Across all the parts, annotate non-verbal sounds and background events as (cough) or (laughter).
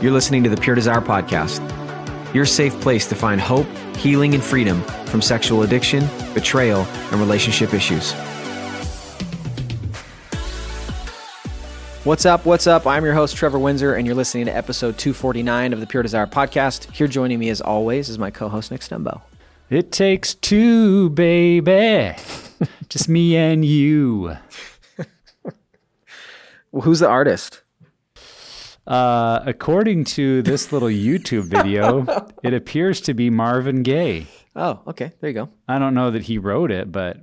You're listening to the Pure Desire Podcast, your safe place to find hope, healing, and freedom from sexual addiction, betrayal, and relationship issues. What's up? What's up? I'm your host, Trevor Windsor, and you're listening to episode 249 of the Pure Desire Podcast. Here joining me, as always, is my co host, Nick Stumbo. It takes two, baby. (laughs) Just me and you. Well, (laughs) who's the artist? Uh, according to this little YouTube video, (laughs) it appears to be Marvin Gaye. Oh, okay. There you go. I don't know that he wrote it, but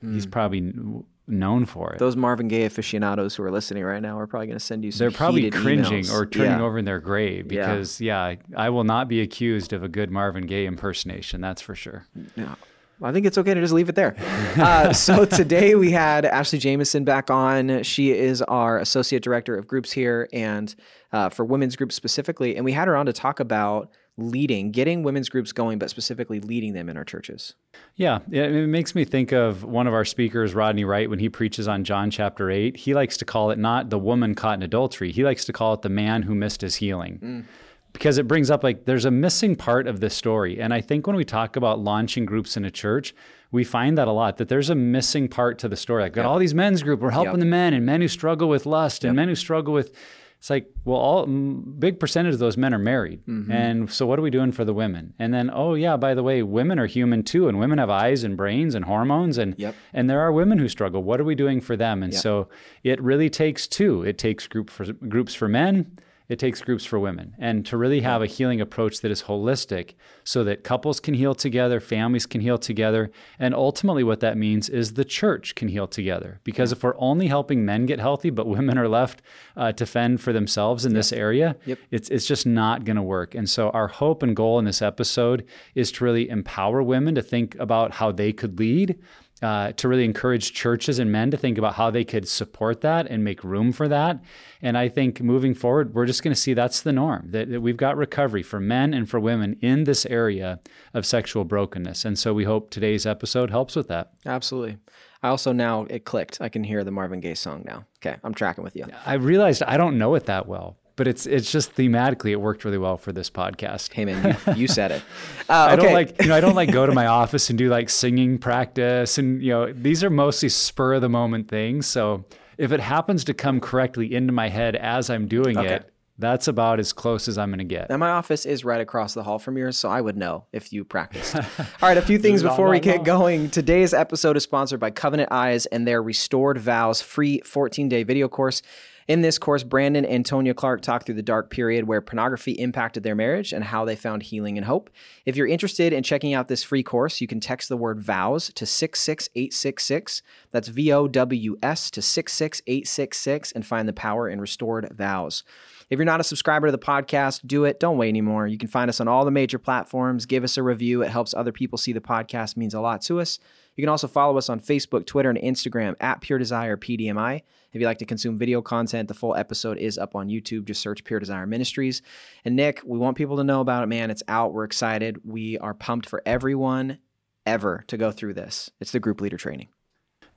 he's probably n- known for it. Those Marvin Gaye aficionados who are listening right now are probably going to send you some They're probably cringing emails. or turning Yeah. over in their grave because, yeah, I, I will not be accused of a good Marvin Gaye impersonation. That's for sure. Yeah. I think it's okay to just leave it there. Uh, so (laughs) today we had Ashley Jameson back on. She is our associate director of groups here and uh, for women's groups specifically. And we had her on to talk about leading, getting women's groups going, but specifically leading them in our churches. Yeah, it, it makes me think of one of our speakers, Rodney Wright, when he preaches on John chapter 8. He likes to call it not the woman caught in adultery, he likes to call it the man who missed his healing. Because it brings up like there's a missing part of this story. And I think when we talk about launching groups in a church, we find that a lot that there's a missing part to the story. Like, got all these men's group, we're helping Yep. the men and men who struggle with lust and men who struggle with. It's like, well, all big percentage of those men are married, mm-hmm. and so what are we doing for the women? And then, oh yeah, by the way, women are human too, and women have eyes and brains and hormones, and Yep. and there are women who struggle. What are we doing for them? And Yep. so it really takes two. It takes group for groups for men. It takes groups for women, and to really have a healing approach that is holistic, so that couples can heal together, families can heal together, and ultimately, what that means is the church can heal together. Because if we're only helping men get healthy, but women are left uh, to fend for themselves in this area, Yep. it's it's just not going to work. And so our hope and goal in this episode is to really empower women to think about how they could lead, uh, to really encourage churches and men to think about how they could support that and make room for that. And I think moving forward, we're just going to see that's the norm that, that we've got recovery for men and for women in this area of sexual brokenness. And so we hope today's episode helps with that. Absolutely. I also now, it clicked. I can hear the Marvin Gaye song now. Okay. I'm tracking with you. I realized I don't know it that well. But it's it's just thematically it worked really well for this podcast. Hey, man, you, you said it. (laughs) Uh, I don't like you know I don't like go to my office and do like singing practice and you know these are mostly spur of the moment things. So if it happens to come correctly into my head as I'm doing Okay. it, that's about as close as I'm going to get. Now, my office is right across the hall from yours, so I would know if you practiced. (laughs) All right, a few things before we get going. Today's episode is sponsored by Covenant Eyes and their Restored Vows free 14 day video course. In this course, Brandon and Tonya Clark talk through the dark period where pornography impacted their marriage and how they found healing and hope. If you're interested in checking out this free course, you can text the word vows to 66866. That's V O W S to 66866 and find the power in restored vows. If you're not a subscriber to the podcast, do it. Don't wait anymore. You can find us on all the major platforms. Give us a review. It helps other people see the podcast, it means a lot to us. You can also follow us on Facebook, Twitter, and Instagram at Pure Desire PDMI. If you like to consume video content, the full episode is up on YouTube. Just search Pure Desire Ministries. And Nick, we want people to know about it, man. It's out. We're excited. We are pumped for everyone ever to go through this. It's the group leader training.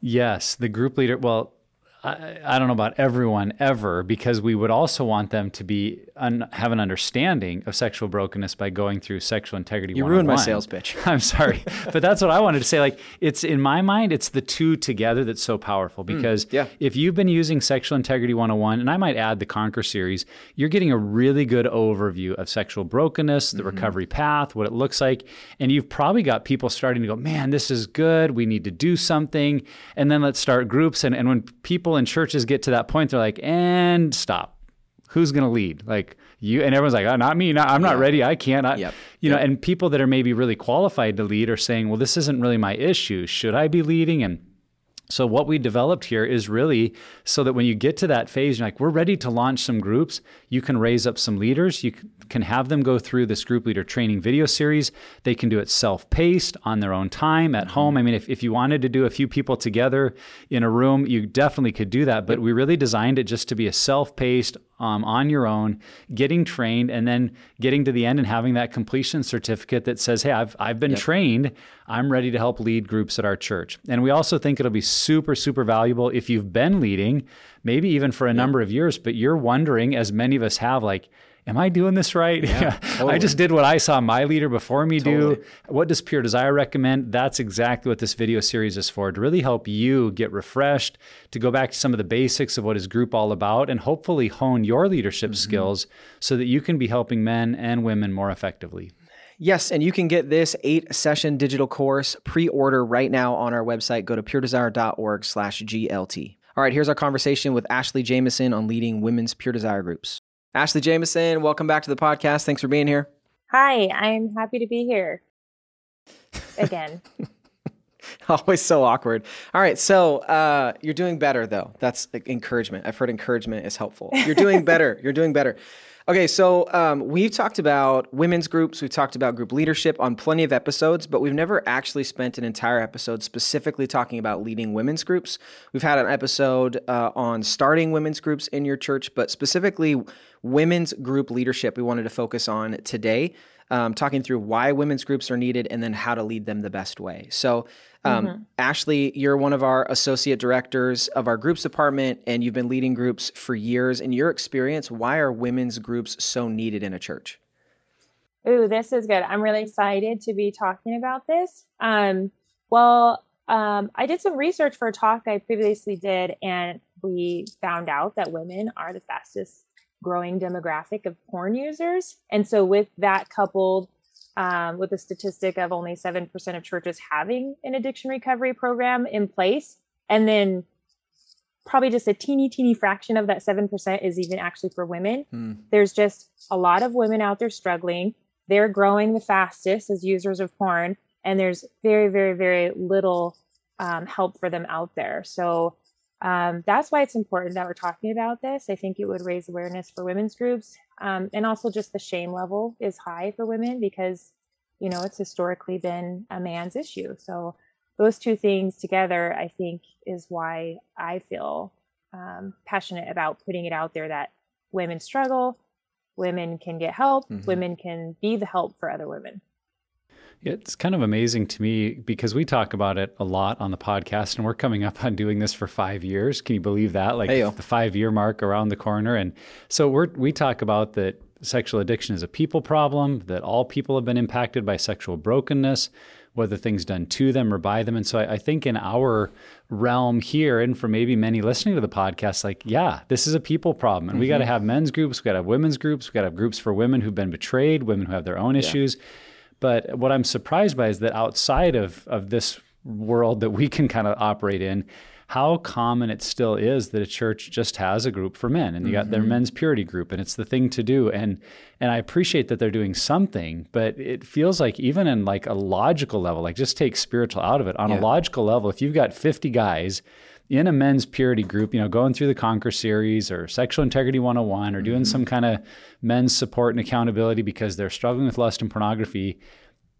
Yes, the group leader. Well, I, I, don't know about everyone ever because we would also want them to be un, have an understanding of sexual brokenness by going through sexual integrity. You ruined my sales pitch. (laughs) I'm sorry, (laughs) but that's what I wanted to say. Like it's in my mind, it's the two together that's so powerful hmm, because mm, yeah. if you've been using sexual integrity 101, and I might add the Conquer series, you're getting a really good overview of sexual brokenness, the mm-hmm. recovery path, what it looks like, and you've probably got people starting to go, man, this is good. We need to do something, and then let's start groups. And and when people in churches get to that point, they're like, and stop. Who's going to lead? Like you, and everyone's like, oh, not me. Not, I'm not yeah. ready. I can't. I, yep. You yep. know, and people that are maybe really qualified to lead are saying, well, this isn't really my issue. Should I be leading? And so what we developed here is really so that when you get to that phase, you're like, we're ready to launch some groups. You can raise up some leaders. You can have them go through this group leader training video series. They can do it self-paced on their own time at home. Mm-hmm. I mean, if, if you wanted to do a few people together in a room, you definitely could do that. But we really designed it just to be a self-paced um, on your own, getting trained, and then getting to the end and having that completion certificate that says, "Hey, I've I've been yep. trained. I'm ready to help lead groups at our church." And we also think it'll be super super valuable if you've been leading, maybe even for a yep. number of years, but you're wondering, as many of us have, like am I doing this right? Yeah, (laughs) totally. I just did what I saw my leader before me totally. do. What does Pure Desire recommend? That's exactly what this video series is for to really help you get refreshed, to go back to some of the basics of what is group all about, and hopefully hone your leadership mm-hmm. skills so that you can be helping men and women more effectively. Yes, and you can get this eight session digital course pre-order right now on our website. Go to puredesire.org slash GLT. All right, here's our conversation with Ashley Jameson on leading women's Pure Desire groups. Ashley Jameson, welcome back to the podcast. Thanks for being here. Hi, I'm happy to be here (laughs) again. (laughs) Always so awkward. All right, so uh, you're doing better though. That's encouragement. I've heard encouragement is helpful. You're doing (laughs) better. you're doing better. Okay, so um, we've talked about women's groups, we've talked about group leadership on plenty of episodes, but we've never actually spent an entire episode specifically talking about leading women's groups. We've had an episode uh, on starting women's groups in your church, but specifically women's group leadership we wanted to focus on today um, talking through why women's groups are needed and then how to lead them the best way. So, um, mm-hmm. Ashley, you're one of our associate directors of our groups department, and you've been leading groups for years. In your experience, why are women's groups so needed in a church? Ooh, this is good. I'm really excited to be talking about this. Um, well, um, I did some research for a talk I previously did, and we found out that women are the fastest growing demographic of porn users. And so, with that coupled um, with the statistic of only 7% of churches having an addiction recovery program in place, and then probably just a teeny, teeny fraction of that 7% is even actually for women. Hmm. There's just a lot of women out there struggling. They're growing the fastest as users of porn, and there's very, very, very little um, help for them out there. So, um, that's why it's important that we're talking about this. I think it would raise awareness for women's groups. Um, and also, just the shame level is high for women because, you know, it's historically been a man's issue. So, those two things together, I think, is why I feel um, passionate about putting it out there that women struggle, women can get help, mm-hmm. women can be the help for other women. It's kind of amazing to me because we talk about it a lot on the podcast, and we're coming up on doing this for five years. Can you believe that? Like Hey-o. the five year mark around the corner. And so we're, we talk about that sexual addiction is a people problem, that all people have been impacted by sexual brokenness, whether things done to them or by them. And so I, I think in our realm here, and for maybe many listening to the podcast, like, yeah, this is a people problem. And mm-hmm. we got to have men's groups, we got to have women's groups, we got to have groups for women who've been betrayed, women who have their own yeah. issues. But what I'm surprised by is that outside of, of this world that we can kind of operate in, how common it still is that a church just has a group for men and you got mm-hmm. their men's purity group and it's the thing to do and and I appreciate that they're doing something but it feels like even in like a logical level like just take spiritual out of it on yeah. a logical level if you've got 50 guys in a men's purity group, you know, going through the Conquer series or Sexual Integrity 101 or doing mm-hmm. some kind of men's support and accountability because they're struggling with lust and pornography,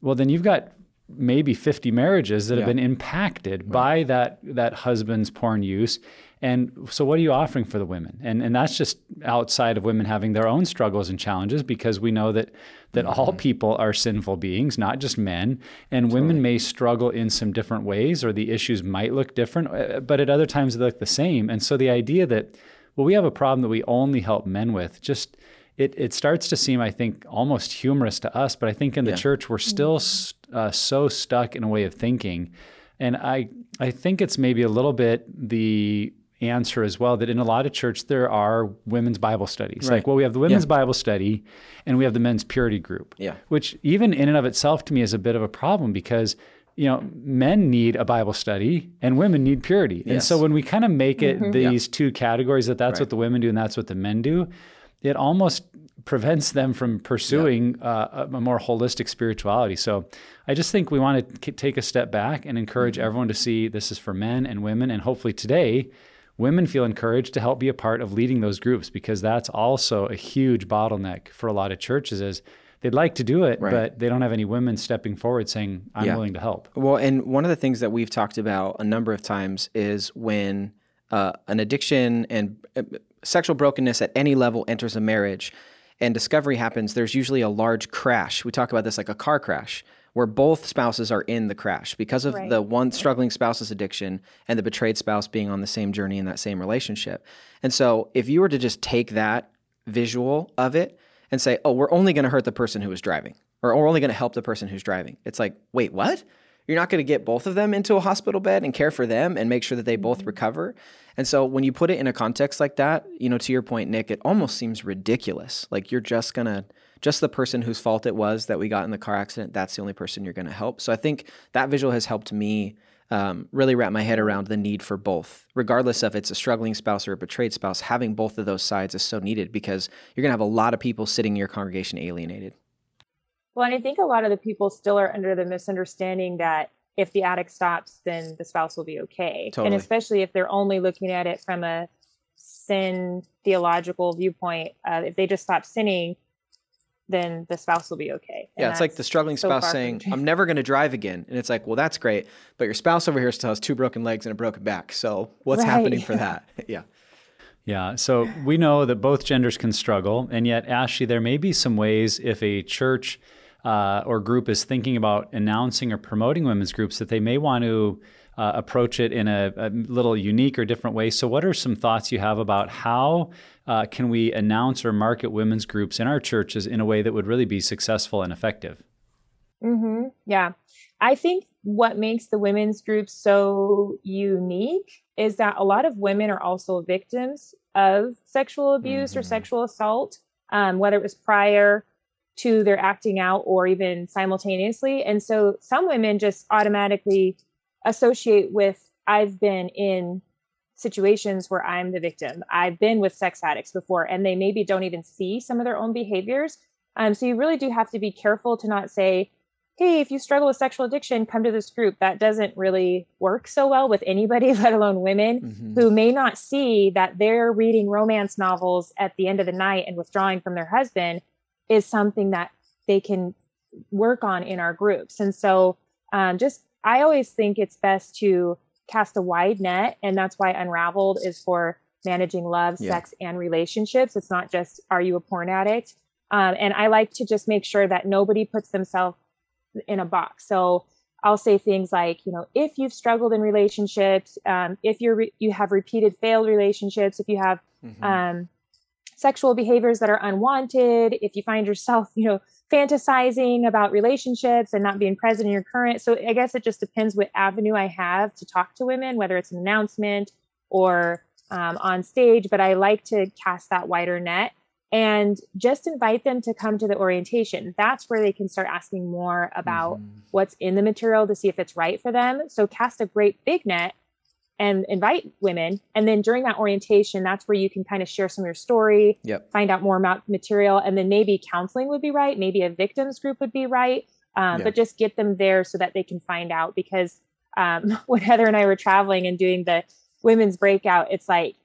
well, then you've got maybe 50 marriages that yeah. have been impacted right. by that that husband's porn use and so what are you offering for the women and and that's just outside of women having their own struggles and challenges because we know that that mm-hmm. all people are sinful beings not just men and totally. women may struggle in some different ways or the issues might look different uh, but at other times they look the same and so the idea that well we have a problem that we only help men with just it, it starts to seem, I think, almost humorous to us, but I think in the yeah. church we're still uh, so stuck in a way of thinking. And I, I think it's maybe a little bit the answer as well that in a lot of church there are women's Bible studies. Right. Like, well, we have the women's yeah. Bible study and we have the men's purity group. Yeah. Which even in and of itself to me is a bit of a problem because you know, men need a Bible study and women need purity. Yes. And so when we kind of make it mm-hmm. these yeah. two categories that that's right. what the women do and that's what the men do, it almost prevents them from pursuing yeah. uh, a more holistic spirituality. So I just think we want to take a step back and encourage mm-hmm. everyone to see this is for men and women. And hopefully today, women feel encouraged to help be a part of leading those groups because that's also a huge bottleneck for a lot of churches is they'd like to do it, right. but they don't have any women stepping forward saying, I'm yeah. willing to help. Well, and one of the things that we've talked about a number of times is when uh, an addiction and uh, sexual brokenness at any level enters a marriage and discovery happens, there's usually a large crash. We talk about this like a car crash where both spouses are in the crash because of right. the one struggling spouse's addiction and the betrayed spouse being on the same journey in that same relationship. And so, if you were to just take that visual of it and say, oh, we're only going to hurt the person who is driving, or we're only going to help the person who's driving, it's like, wait, what? You're not going to get both of them into a hospital bed and care for them and make sure that they both mm-hmm. recover. And so when you put it in a context like that, you know, to your point, Nick, it almost seems ridiculous. Like you're just going to just the person whose fault it was that we got in the car accident, that's the only person you're going to help. So I think that visual has helped me um, really wrap my head around the need for both, regardless of it's a struggling spouse or a betrayed spouse. Having both of those sides is so needed because you're going to have a lot of people sitting in your congregation alienated. Well, and I think a lot of the people still are under the misunderstanding that if the addict stops, then the spouse will be okay. Totally. And especially if they're only looking at it from a sin theological viewpoint, uh, if they just stop sinning, then the spouse will be okay. And yeah, it's like the struggling spouse so saying, "I'm never going to drive again," and it's like, "Well, that's great, but your spouse over here still has two broken legs and a broken back. So what's right. happening for that?" (laughs) yeah. Yeah, so we know that both genders can struggle, and yet, Ashley, there may be some ways if a church uh, or group is thinking about announcing or promoting women's groups that they may want to uh, approach it in a, a, little unique or different way. So, what are some thoughts you have about how uh, can we announce or market women's groups in our churches in a way that would really be successful and effective? Mm-hmm. Yeah, I think what makes the women's groups so unique is that a lot of women are also victims of sexual abuse mm-hmm. or sexual assault, um, whether it was prior to their acting out or even simultaneously. And so some women just automatically associate with, I've been in situations where I'm the victim. I've been with sex addicts before, and they maybe don't even see some of their own behaviors. Um, so you really do have to be careful to not say, hey, if you struggle with sexual addiction, come to this group. That doesn't really work so well with anybody, (laughs) let alone women mm-hmm. who may not see that they're reading romance novels at the end of the night and withdrawing from their husband is something that they can work on in our groups. And so, um, just I always think it's best to cast a wide net, and that's why Unraveled is for managing love, yeah. sex, and relationships. It's not just are you a porn addict. Um, and I like to just make sure that nobody puts themselves in a box. So I'll say things like, you know, if you've struggled in relationships, um, if you're re- you have repeated failed relationships, if you have mm-hmm. um, sexual behaviors that are unwanted, if you find yourself, (laughs) you know, fantasizing about relationships and not being present in your current. So I guess it just depends what avenue I have to talk to women, whether it's an announcement or um, on stage. But I like to cast that wider net and just invite them to come to the orientation. That's where they can start asking more about mm-hmm. what's in the material to see if it's right for them. So cast a great big net and invite women. And then during that orientation, that's where you can kind of share some of your story, yep. find out more about material. And then maybe counseling would be right. Maybe a victims group would be right. Um, But just get them there so that they can find out. Because um, (laughs) when Heather and I were traveling and doing the women's breakout, it's like,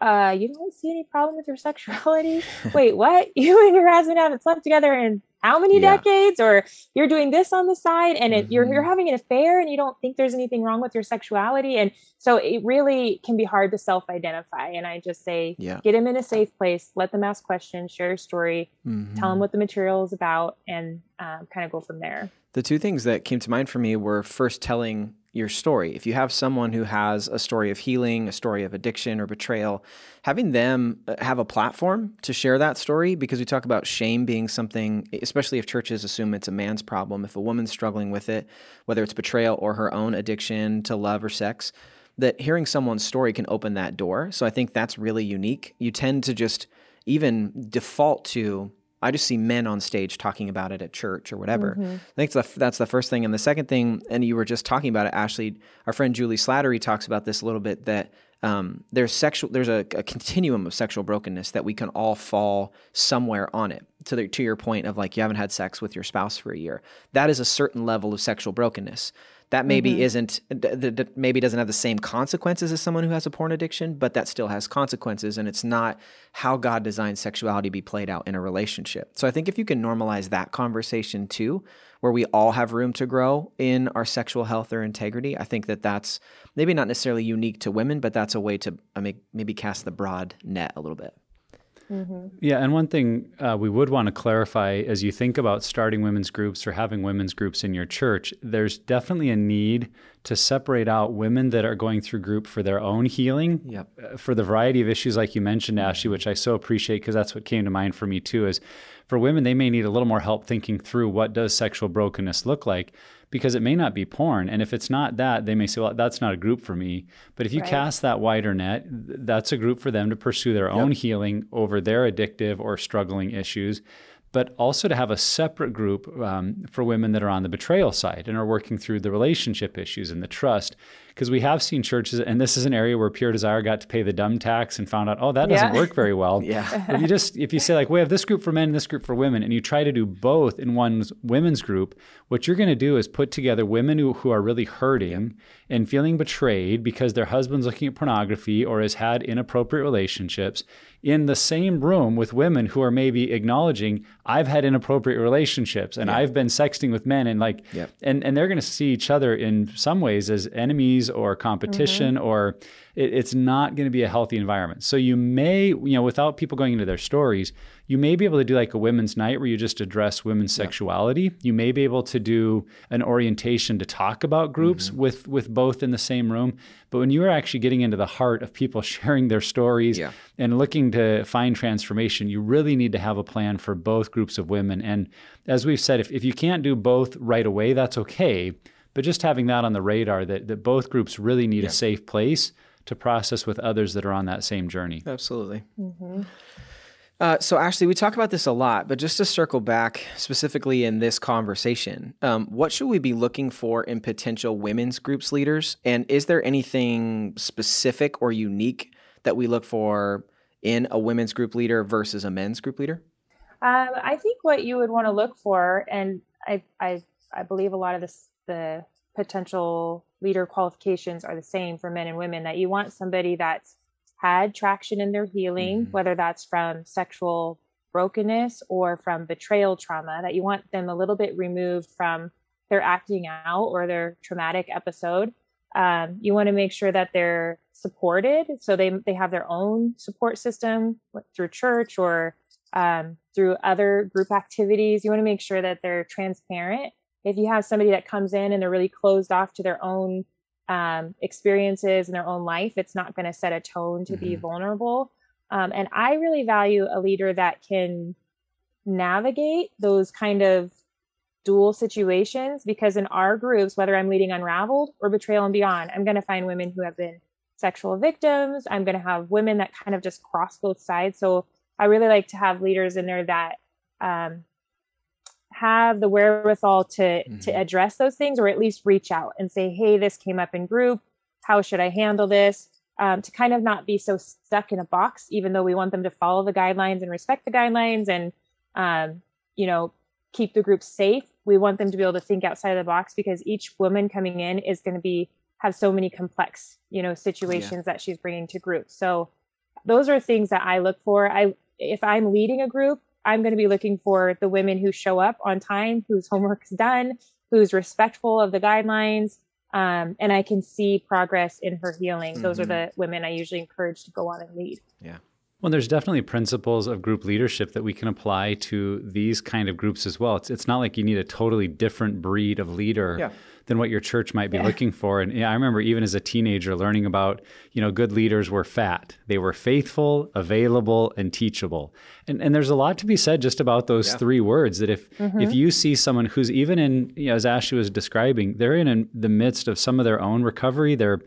uh, you don't see any problem with your sexuality? (laughs) Wait, what? (laughs) You and your husband haven't slept together in how many yeah. decades? Or you're doing this on the side and it, mm-hmm. you're you're mm-hmm. having an affair and you don't think there's anything wrong with your sexuality. And so it really can be hard to self-identify. And I just say, yeah. get them in a safe place, let them ask questions, share your story, mm-hmm. tell them what the material is about, and um, kind of go from there. The two things that came to mind for me were first telling your story. If you have someone who has a story of healing, a story of addiction or betrayal, having them uh, have a platform to share that story because we talk about shame being something, especially if churches assume it's a man's problem. If a woman's struggling with it, whether it's betrayal or her own addiction to love or sex, that hearing someone's story can open that door. So I think that's really unique. You tend to just even default to I just see men on stage talking about it at church or whatever. Mm-hmm. I think that's the, that's the first thing. And the second thing, and you were just talking about it, Ashley, our friend Juli Slattery talks about this a little bit that um, there's sexual, there's a, a, continuum of sexual brokenness that we can all fall somewhere on it. To the, to your point of like you haven't had sex with your spouse for a year, that is a certain level of sexual brokenness that maybe mm-hmm. isn't that maybe doesn't have the same consequences as someone who has a porn addiction but that still has consequences and it's not how god designed sexuality to be played out in a relationship so i think if you can normalize that conversation too where we all have room to grow in our sexual health or integrity i think that that's maybe not necessarily unique to women but that's a way to maybe cast the broad net a little bit Mm-hmm. Yeah, and one thing uh, we would want to clarify as you think about starting women's groups or having women's groups in your church, there's definitely a need to separate out women that are going through group for their own healing, yep. Uh, for the variety of issues like you mentioned, Ashley, which I so appreciate because that's what came to mind for me too. Is for women, they may need a little more help thinking through what does sexual brokenness look like because it may not be porn. And if it's not that, they may say, well, that's not a group for me. But if you right. cast that wider net, that's a group for them to pursue their yep. own healing over their addictive or struggling issues but also to have a separate group um, for women that are on the betrayal side and are working through the relationship issues and the trust because we have seen churches, and this is an area where Pure Desire got to pay the dumb tax and found out, oh, that doesn't yeah. work very well. (laughs) yeah. If you just if you say like we have this group for men and this group for women, and you try to do both in one women's group, what you're going to do is put together women who, who are really hurting and feeling betrayed because their husband's looking at pornography or has had inappropriate relationships in the same room with women who are maybe acknowledging I've had inappropriate relationships and yeah. I've been sexting with men and like yeah. and and they're going to see each other in some ways as enemies or competition mm-hmm. or it, it's not going to be a healthy environment. So you may, you know, without people going into their stories, you may be able to do like a women's night where you just address women's yeah. sexuality. You may be able to do an orientation to talk about groups mm-hmm. with with both in the same room. But when you are actually getting into the heart of people (laughs) sharing their stories yeah. and looking to find transformation, you really need to have a plan for both groups of women. And as we've said, if, if you can't do both right away, that's okay. But just having that on the radar that, that both groups really need yeah. a safe place to process with others that are on that same journey. Absolutely. Mm-hmm. Uh, so, Ashley, we talk about this a lot, but just to circle back specifically in this conversation, um, what should we be looking for in potential women's groups leaders? And is there anything specific or unique that we look for in a women's group leader versus a men's group leader? Um, I think what you would want to look for, and I, I, I believe a lot of this, the potential leader qualifications are the same for men and women, that you want somebody that's had traction in their healing, mm-hmm. whether that's from sexual brokenness or from betrayal trauma, that you want them a little bit removed from their acting out or their traumatic episode. Um, you want to make sure that they're supported, so they they have their own support system through church or um, through other group activities. You want to make sure that they're transparent. If you have somebody that comes in and they're really closed off to their own um, experiences in their own life, it's not going to set a tone to mm-hmm. be vulnerable. Um, and I really value a leader that can navigate those kind of dual situations because in our groups, whether I'm leading Unraveled or Betrayal and Beyond, I'm going to find women who have been sexual victims. I'm going to have women that kind of just cross both sides. So I really like to have leaders in there that um, have the wherewithal to mm-hmm. to address those things or at least reach out and say hey this came up in group. How should i handle this? Um, to kind of not be so stuck in a box even though we want them to follow the guidelines and respect the guidelines and um, you know keep the group safe. We want them to be able to think outside of the box because each woman coming in is going to be have so many complex you know situations yeah. that she's bringing to groups so those are things that i look for. I if i'm leading a group i'm going to be looking for the women who show up on time whose homework's done who's respectful of the guidelines um, and i can see progress in her healing mm-hmm. those are mm-hmm. the women i usually encourage to go on and lead yeah well, there's definitely principles of group leadership that we can apply to these kind of groups as well. It's, it's not like you need a totally different breed of leader yeah. than what your church might be yeah. looking for. And yeah, I remember even as a teenager learning about, you know, good leaders were fat. They were faithful, available, and teachable. And, and there's a lot to be said just about those yeah. three words that if mm-hmm. if you see someone who's even in, you know, as Ashley was describing, they're in, in the midst of some of their own recovery, they're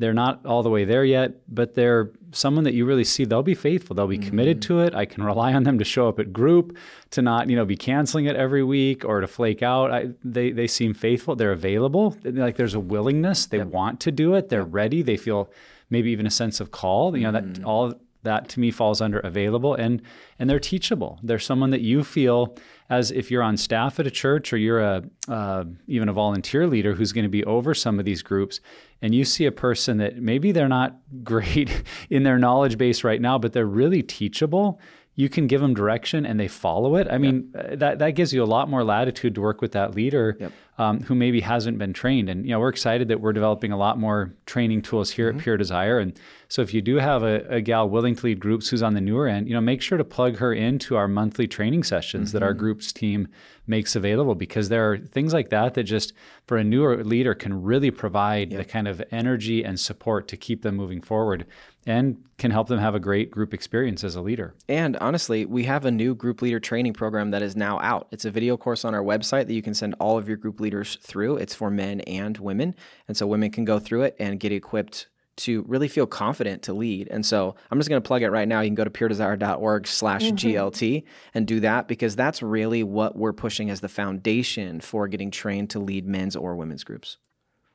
they're not all the way there yet, but they're someone that you really see they'll be faithful. They'll be mm-hmm. committed to it. I can rely on them to show up at group, to not, you know, be canceling it every week or to flake out. I, they they seem faithful. They're available. Like there's a willingness. They yep. want to do it. They're ready. They feel maybe even a sense of call. You know, that mm-hmm. all that to me falls under available and and they're teachable they're someone that you feel as if you're on staff at a church or you're a uh, even a volunteer leader who's going to be over some of these groups and you see a person that maybe they're not (laughs) great in their knowledge base right now but they're really teachable you can give them direction and they follow it. I mean, uh, that that gives you a lot more latitude to work with that leader yep. Um, who maybe hasn't been trained. And you know, we're excited that we're developing a lot more training tools here mm-hmm. at Pure Desire. And so, if you do have a, a, gal willing to lead groups who's on the newer end, you know, make sure to plug her into our monthly training sessions mm-hmm. that our mm-hmm. groups team makes available because there are things like that that just for a newer leader can really provide yep. the kind of energy and support to keep them moving forward and can help them have a great group experience as a leader. And honestly, we have a new group leader training program that is now out. It's a video course on our website that you can send all of your group leaders through. It's for men and women. And so women can go through it and get equipped to really feel confident to lead. And so I'm just going to plug it right now. You can go to puredesire.org slash GLT mm-hmm. and do that because that's really what we're pushing as the foundation for getting trained to lead men's or women's groups.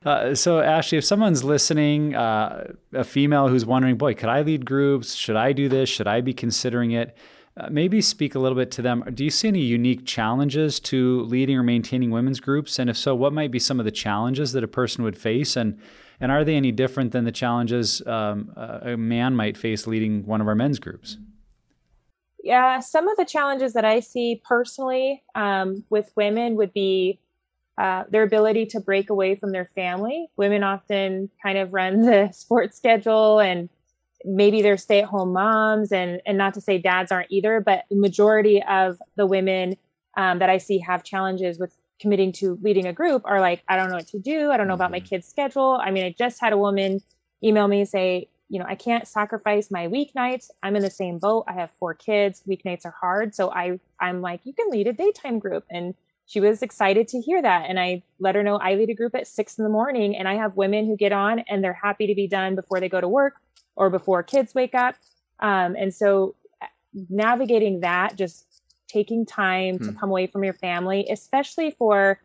Uh, so, Ashley, if someone's listening, uh, a female who's wondering, boy, could I lead groups? Should I do this? Should I be considering it? Uh, maybe speak a little bit to them. Do you see any unique challenges to leading or maintaining women's groups? And if so, what might be some of the challenges that a person would face? And and are they any different than the challenges um, a man might face leading one of our men's groups? Yeah, some of the challenges that I see personally um, with women would be uh, their ability to break away from their family. Women often kind of run (laughs) the sports schedule and maybe they're stay-at-home moms and and not to say dads aren't either but the majority of the women um, that i see have challenges with committing to leading a group are like i don't know what to do. I don't know about my mm-hmm. kids schedule. I mean i just had a woman email me say you know i can't sacrifice my weeknights. I'm in the same boat. I have four kids. Weeknights are hard. So i i'm like you can lead a daytime group. And she was excited to hear that. And I let her know I lead a group at six in the morning and I have women who get on and they're happy to be done before they go to work or before kids wake up. Um, and so uh, navigating that, just taking time hmm. to come away from your family, especially for,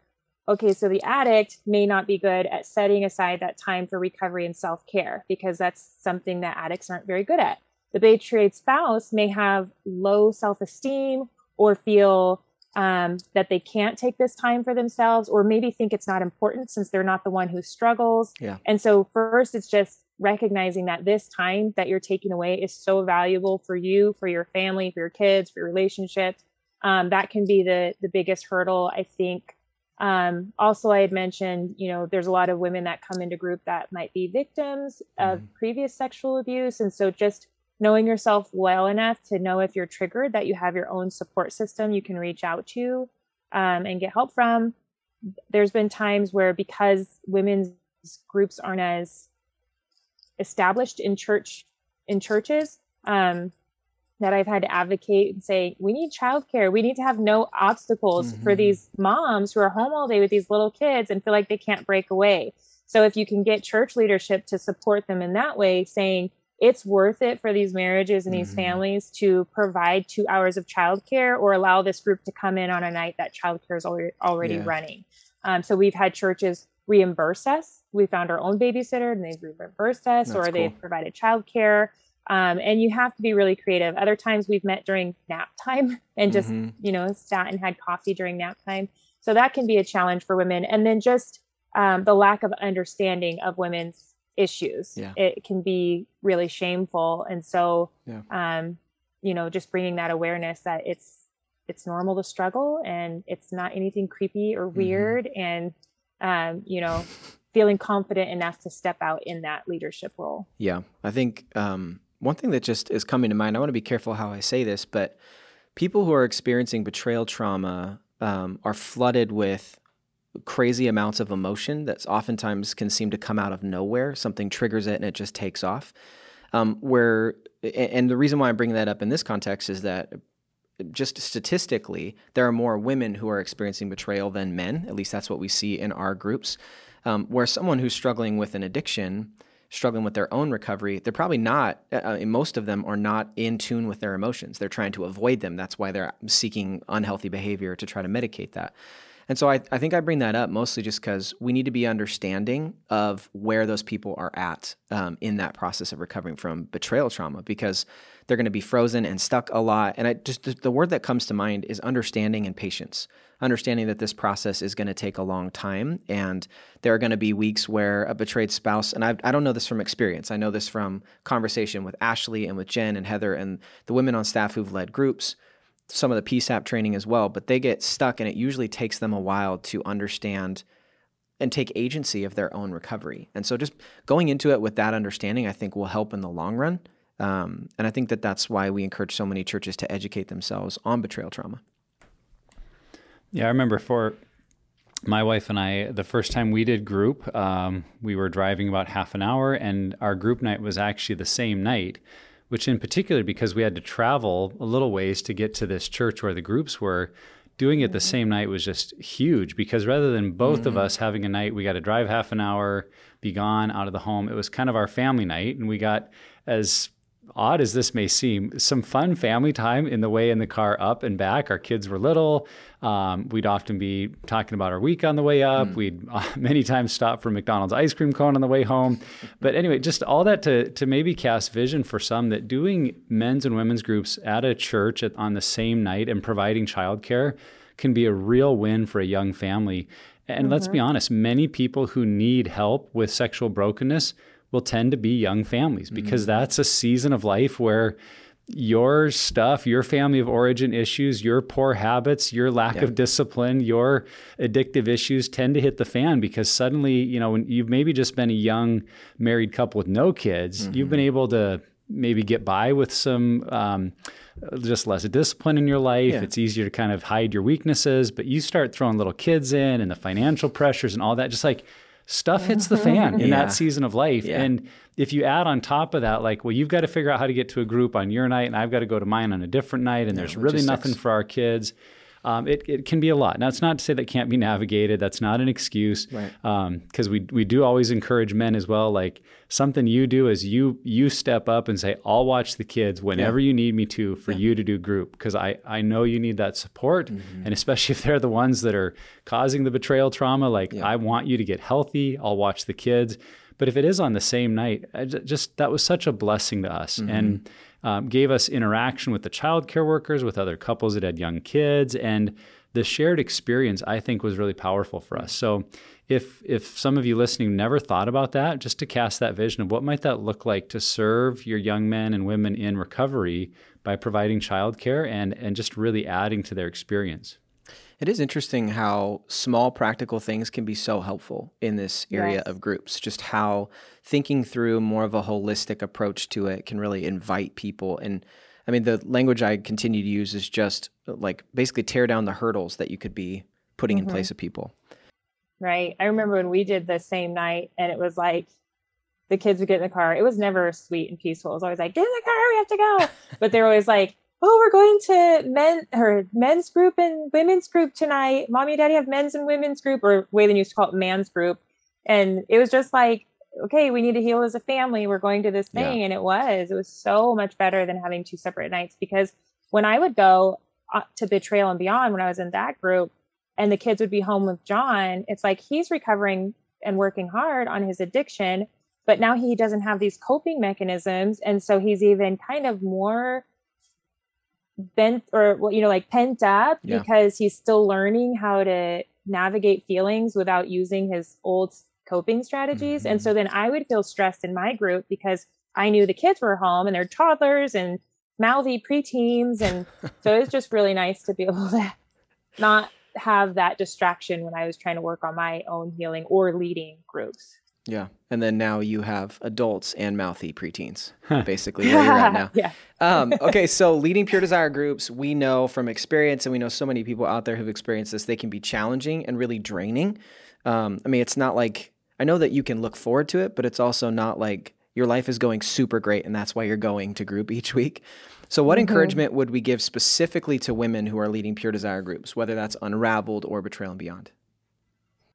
okay, so the addict may not be good at setting aside that time for recovery and self care because that's something that addicts aren't very good at. The betrayed spouse may have low self esteem or feel um, that they can't take this time for themselves or maybe think it's not important since they're not the one who struggles. Yeah. And so first it's just recognizing that this time that you're taking away is so valuable for you, for your family, for your kids, for your relationships. Um, that can be the the biggest hurdle, I think. Um, also, I had mentioned, you know, there's a lot of women that come into group that might be victims of mm previous sexual abuse, and so just knowing yourself well enough to know if you're triggered that you have your own support system you can reach out to um, and get help from there's been times where because women's groups aren't as established in church in churches um, that I've had to advocate and say we need childcare. We need to have no obstacles mm-hmm. for these moms who are home all day with these little kids and feel like they can't break away. So if you can get church leadership to support them in that way, saying it's worth it for these marriages and these mm-hmm. families to provide two hours of childcare or allow this group to come in on a night that childcare is already, already yeah. running. Um, so we've had churches reimburse us. We found our own babysitter and they've reimbursed us, That's or cool. they've provided childcare. Um, and you have to be really creative. Other times we've met during nap time (laughs) and just, mm-hmm. you know, sat and had coffee during nap time. So that can be a challenge for women. And then just um, the lack of understanding of women's issues. Yeah. It can be really shameful, and so Yeah. um, you know, just bringing that awareness that it's it's normal to struggle and it's not anything creepy or Mm-hmm. weird, and um, you know, feeling confident enough to step out in that leadership role. Yeah, I think um, one thing that just is coming to mind. I want to be careful how I say this, but people who are experiencing betrayal trauma um, are flooded with crazy amounts of emotion that oftentimes can seem to come out of nowhere. Something triggers it and it just takes off. Um, where and the reason why I'm bringing that up in this context is that just statistically, there are more women who are experiencing betrayal than men. At least that's what we see in our groups. Um, where someone who's struggling with an addiction, struggling with their own recovery, they're probably not, uh, uh, most of them are not in tune with their emotions. They're trying to avoid them. That's why they're seeking unhealthy behavior to try to medicate that. And so I, I think I bring that up mostly just because we need to be understanding of where those people are at um, in that process of recovering from betrayal trauma because they're going to be frozen and stuck a lot. And I just the, the word that comes to mind is understanding and patience. Understanding that this process is going to take a long time, and there are going to be weeks where a betrayed spouse, and I, I don't know this from experience. I know this from conversation with Ashley and with Jen and Heather and the women on staff who've led groups some of the PSAP training as well, but they get stuck and it usually takes them a while to understand and take agency of their own recovery. And so just going into it with that understanding, I think will help in the long run. Um, and I think that that's why we encourage so many churches to educate themselves on betrayal trauma. Yeah, I remember for my wife and I, the first time we did group, um, we were driving about half an hour, and our group night was actually the same night, which in particular, because we had to travel a little ways to get to this church where the groups were, doing it the mm-hmm. same night was just huge because rather than both of mm-hmm. us having a night, we got to drive half an hour, be gone out of the home. It was kind of our family night, and we got as odd as this may seem, some fun family time in the way in the car up and back. Our kids were little. Um, we'd often be talking about our week on the way up. We'd uh, (laughs) many times stop for McDonald's ice cream cone on the way home. But anyway, just all that to to maybe cast vision for some that doing men's and women's groups at a church at, on the same night and providing childcare can be a real win for a young family. And let's be honest, many people who need help with sexual brokenness will tend to be young families because that's a season of life where your stuff, your family of origin issues, your poor habits, your lack of discipline, your addictive issues tend to hit the fan because suddenly, you know, when you've maybe just been a young married couple with no kids, you've been able to maybe get by with some um, just less discipline in your life. Yeah. It's easier to kind of hide your weaknesses, but you start throwing little kids in and the financial pressures and all that, just like stuff hits the mm-hmm. fan in Yeah. that season of life. Yeah. And if you add on top of that, like, well, you've got to figure out how to get to a group on your night, and I've got to go to mine on a different night, and there's really logistics. nothing for our kids. Um, it, it can be a lot. Now, it's not to say that can't be navigated. That's not an excuse. Right. Um, because we we do always encourage men as well. Like something you do is you you step up and say, "I'll watch the kids whenever you need me to for you to do group." Because I I know you need that support, mm-hmm. and especially (laughs) if they're the ones that are causing the betrayal trauma. Like I want you to get healthy. I'll watch the kids. But if it is on the same night, I ju- just that was such a blessing to us, mm-hmm. and um, gave us interaction with the childcare workers, with other couples that had young kids, and the shared experience I think was really powerful for us. So, if if some of you listening never thought about that, just to cast that vision of what might that look like to serve your young men and women in recovery by providing childcare and and just really adding to their experience. It is interesting how small practical things can be so helpful in this area Yes. of groups. Just how thinking through more of a holistic approach to it can really invite people. And I mean, the language I continue to use is just like basically tear down the hurdles that you could be putting in mm-hmm. place of people. Right. I remember when we did the same night and it was like the kids would get in the car. It was never sweet and peaceful. It was always like, get in the car, we have to go. (laughs) but they're always like, oh, we're going to men or men's group and women's group tonight. Mommy and daddy have men's and women's group, or way they used to call it man's group. And it was just like, okay, we need to heal as a family. We're going to this Yeah. thing. And it was, it was so much better than having two separate nights because when I would go uh, to Betrayal and Beyond, when I was in that group, and the kids would be home with John, it's like he's recovering and working hard on his addiction, but now he doesn't have these coping mechanisms. And so he's even kind of more bent or, you know, like pent up Yeah. because he's still learning how to navigate feelings without using his old coping strategies. Mm-hmm. And so then I would feel stressed in my group because I knew the kids were home and they're toddlers and mouthy preteens. And so it's (laughs) just really nice to be able to not have that distraction when I was trying to work on my own healing or leading groups. Yeah. And then now you have adults and mouthy preteens, basically where you're at (laughs) now. yeah. um, okay. So leading pure desire groups, we know from experience, and we know so many people out there who've experienced this, they can be challenging and really draining. Um, I mean, it's not like, I know that you can look forward to it, but it's also not like your life is going super great and that's why you're going to group each week. So, what mm-hmm. encouragement would we give specifically to women who are leading pure desire groups, whether that's unraveled or betrayal and beyond?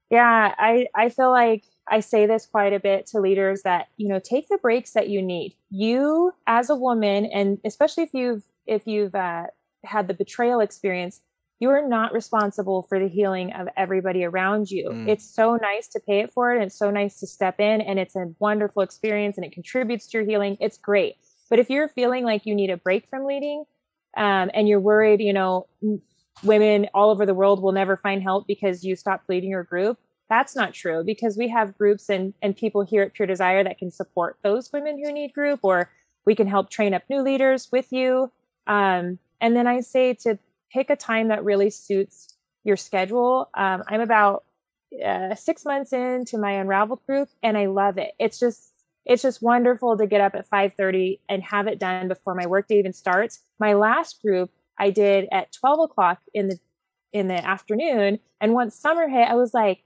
Yeah, I, I feel like I say this quite a bit to leaders that, you know, take the breaks that you need. You as a woman, and especially if you've if you've uh, had the betrayal experience, you are not responsible for the healing of everybody around you. Mm. It's so nice to pay it forward and it's so nice to step in and it's a wonderful experience and it contributes to your healing. It's great. But if you're feeling like you need a break from leading um, and you're worried, you know, women all over the world will never find help because you stopped leading your group, that's not true because we have groups and, and people here at Pure Desire that can support those women who need group, or we can help train up new leaders with you. Um, and then I say to pick a time that really suits your schedule. Um, I'm about uh, six months into my Unraveled group, and I love it. It's just it's just wonderful to get up at 5.30 and have it done before my workday even starts my last group i did at 12 o'clock in the in the afternoon and once summer hit i was like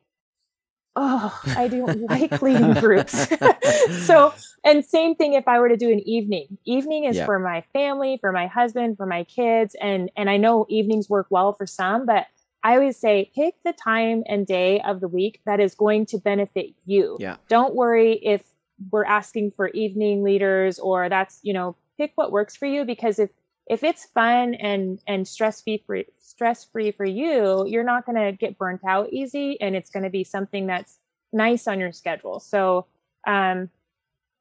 oh i don't (laughs) like leading groups (laughs) so and same thing if i were to do an evening evening is yeah. for my family for my husband for my kids and and i know evenings work well for some but I always say pick the time and day of the week that is going to benefit you. Yeah. Don't worry if we're asking for evening leaders or that's you know pick what works for you because if if it's fun and and stress free for stress free for you you're not going to get burnt out easy and it's going to be something that's nice on your schedule. So um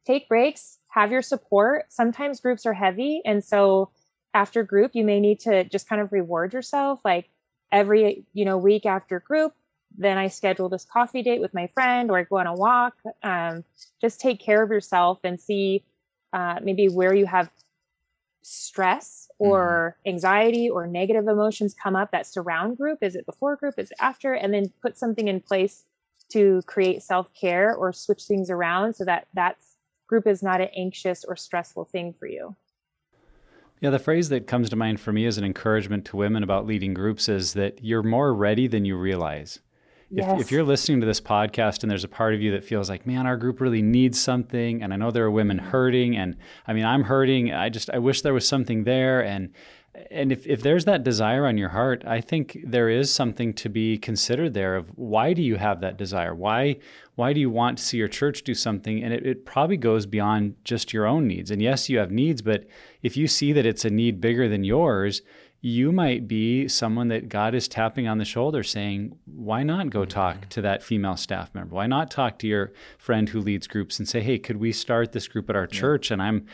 take breaks have your support. Sometimes groups are heavy and so after group you may need to just kind of reward yourself. Like every you know week after group then I schedule this coffee date with my friend or I go on a walk. Um, just take care of yourself and see uh, maybe where you have stress or mm-hmm. anxiety or negative emotions come up that surround group. Is it before group? Is it after? And then put something in place to create self care or switch things around so that that group is not an anxious or stressful thing for you. Yeah, the phrase that comes to mind for me as an encouragement to women about leading groups is that you're more ready than you realize. Yes. If, if you're listening to this podcast and there's a part of you that feels like, man, our group really needs something, and I know there are women hurting, and I mean, I'm hurting. I just I wish there was something there, and and if, if there's that desire on your heart, I think there is something to be considered there of why do you have that desire? Why why do you want to see your church do something? And it, it probably goes beyond just your own needs. And yes, you have needs, but if you see that it's a need bigger than yours, you might be someone that God is tapping on the shoulder saying, why not go talk mm-hmm. to that female staff member? Why not talk to your friend who leads groups and say, hey, could we start this group at our yeah. church? And I'm,